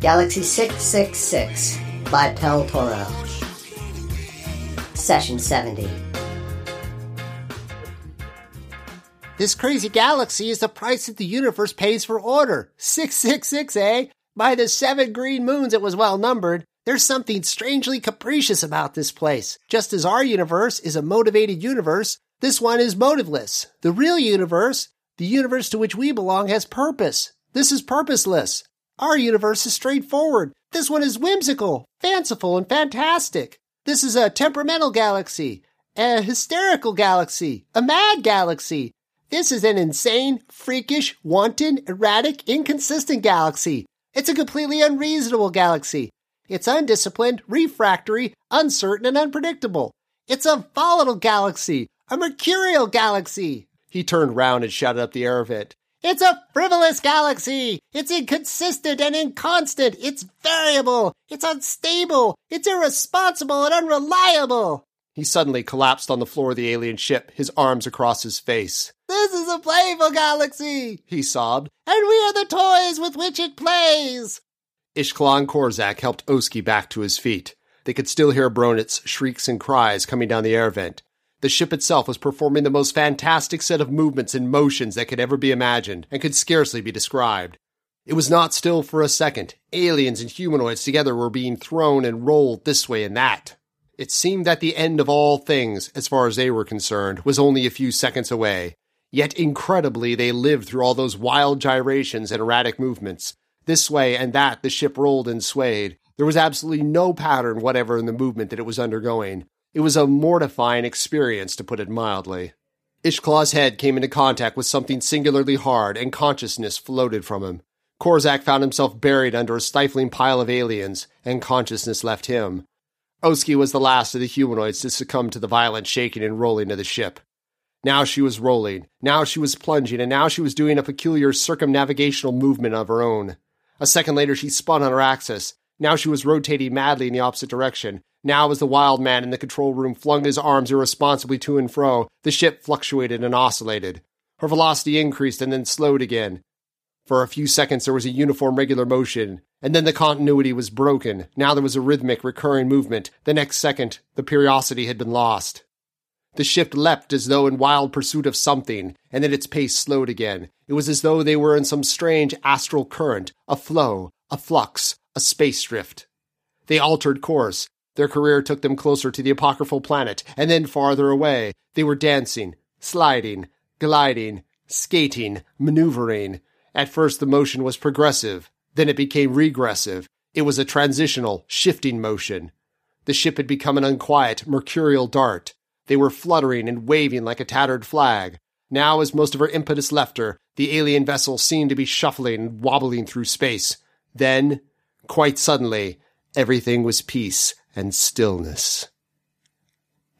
Galaxy 666 by Pel Torro. Session 70. This crazy galaxy is the price that the universe pays for order. 666, eh? By the seven green moons, it was well numbered. There's something strangely capricious about this place. Just as our universe is a motivated universe, this one is motiveless. The real universe, the universe to which we belong, has purpose. This is purposeless. Our universe is straightforward. This one is whimsical, fanciful, and fantastic. This is a temperamental galaxy, a hysterical galaxy, a mad galaxy. This is an insane, freakish, wanton, erratic, inconsistent galaxy. It's a completely unreasonable galaxy. It's undisciplined, refractory, uncertain, and unpredictable. It's a volatile galaxy, a mercurial galaxy. He turned round and shouted up the air vent. It's a frivolous galaxy. It's inconsistent and inconstant. It's variable. It's unstable. It's irresponsible and unreliable. He suddenly collapsed on the floor of the alien ship, his arms across his face. This is a playful galaxy, he sobbed, and we are the toys with which it plays. Ishkla and Korzak helped Oski back to his feet. They could still hear Bronit's shrieks and cries coming down the air vent. The ship itself was performing the most fantastic set of movements and motions that could ever be imagined and could scarcely be described. It was not still for a second. Aliens and humanoids together were being thrown and rolled this way and that. It seemed that the end of all things, as far as they were concerned, was only a few seconds away. Yet incredibly, they lived through all those wild gyrations and erratic movements. This way and that, the ship rolled and swayed. There was absolutely no pattern whatever in the movement that it was undergoing. It was a mortifying experience, to put it mildly. Ishkla's head came into contact with something singularly hard, and consciousness floated from him. Korzak found himself buried under a stifling pile of aliens, and consciousness left him. Oski was the last of the humanoids to succumb to the violent shaking and rolling of the ship. Now she was rolling, now she was plunging, and now she was doing a peculiar circumnavigational movement of her own. A second later, she spun on her axis. Now she was rotating madly in the opposite direction. Now, as the wild man in the control room flung his arms irresponsibly to and fro, the ship fluctuated and oscillated. Her velocity increased and then slowed again. For a few seconds, there was a uniform regular motion, and then the continuity was broken. Now there was a rhythmic, recurring movement. The next second, the periodicity had been lost. The ship leapt as though in wild pursuit of something, and then its pace slowed again. It was as though they were in some strange astral current, a flow, a flux, a space drift. They altered course. Their career took them closer to the apocryphal planet, and then farther away. They were dancing, sliding, gliding, skating, maneuvering. At first the motion was progressive, then it became regressive. It was a transitional, shifting motion. The ship had become an unquiet, mercurial dart. They were fluttering and waving like a tattered flag. Now, as most of her impetus left her, the alien vessel seemed to be shuffling and wobbling through space. Then, quite suddenly, everything was peace and stillness.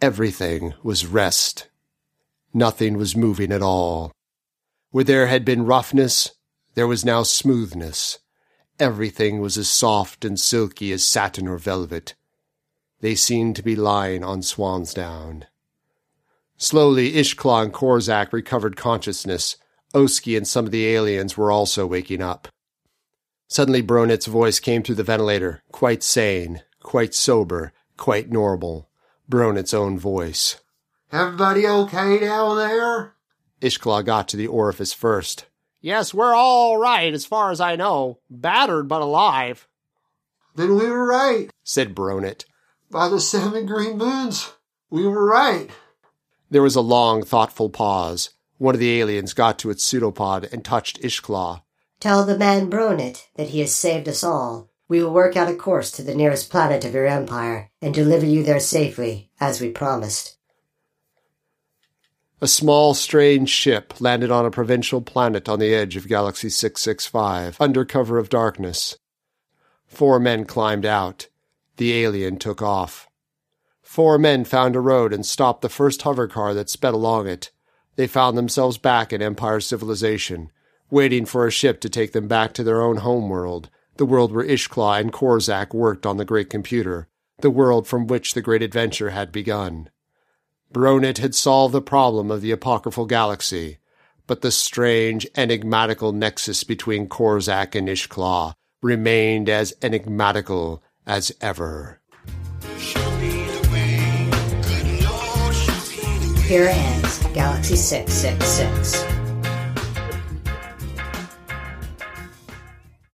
Everything was rest. Nothing was moving at all. Where there had been roughness, there was now smoothness. Everything was as soft and silky as satin or velvet. They seemed to be lying on swan's down. Slowly, Ishkla and Korzak recovered consciousness. Oski and some of the aliens were also waking up. Suddenly, Bronit's voice came through the ventilator, quite sane, quite sober, quite normal. Bronit's own voice. Everybody okay down there? Ishkla got to the orifice first. Yes, we're all right as far as I know. Battered but alive. Then we were right. said Bronit. By the seven green moons, we were right. There was a long, thoughtful pause. One of the aliens got to its pseudopod and touched Ishkla. Tell the man Bronit that he has saved us all. We will work out a course to the nearest planet of your empire and deliver you there safely, as we promised. A small, strange ship landed on a provincial planet on the edge of Galaxy 665, under cover of darkness. Four men climbed out. The alien took off. Four men found a road and stopped the first hover car that sped along it. They found themselves back in Empire civilization, waiting for a ship to take them back to their own homeworld, the world where Ishkla and Korzak worked on the great computer, the world from which the great adventure had begun. Bronit had solved the problem of the apocryphal galaxy, but the strange, enigmatical nexus between Korzak and Ishkla remained as enigmatical as ever. Here ends Galaxy 666.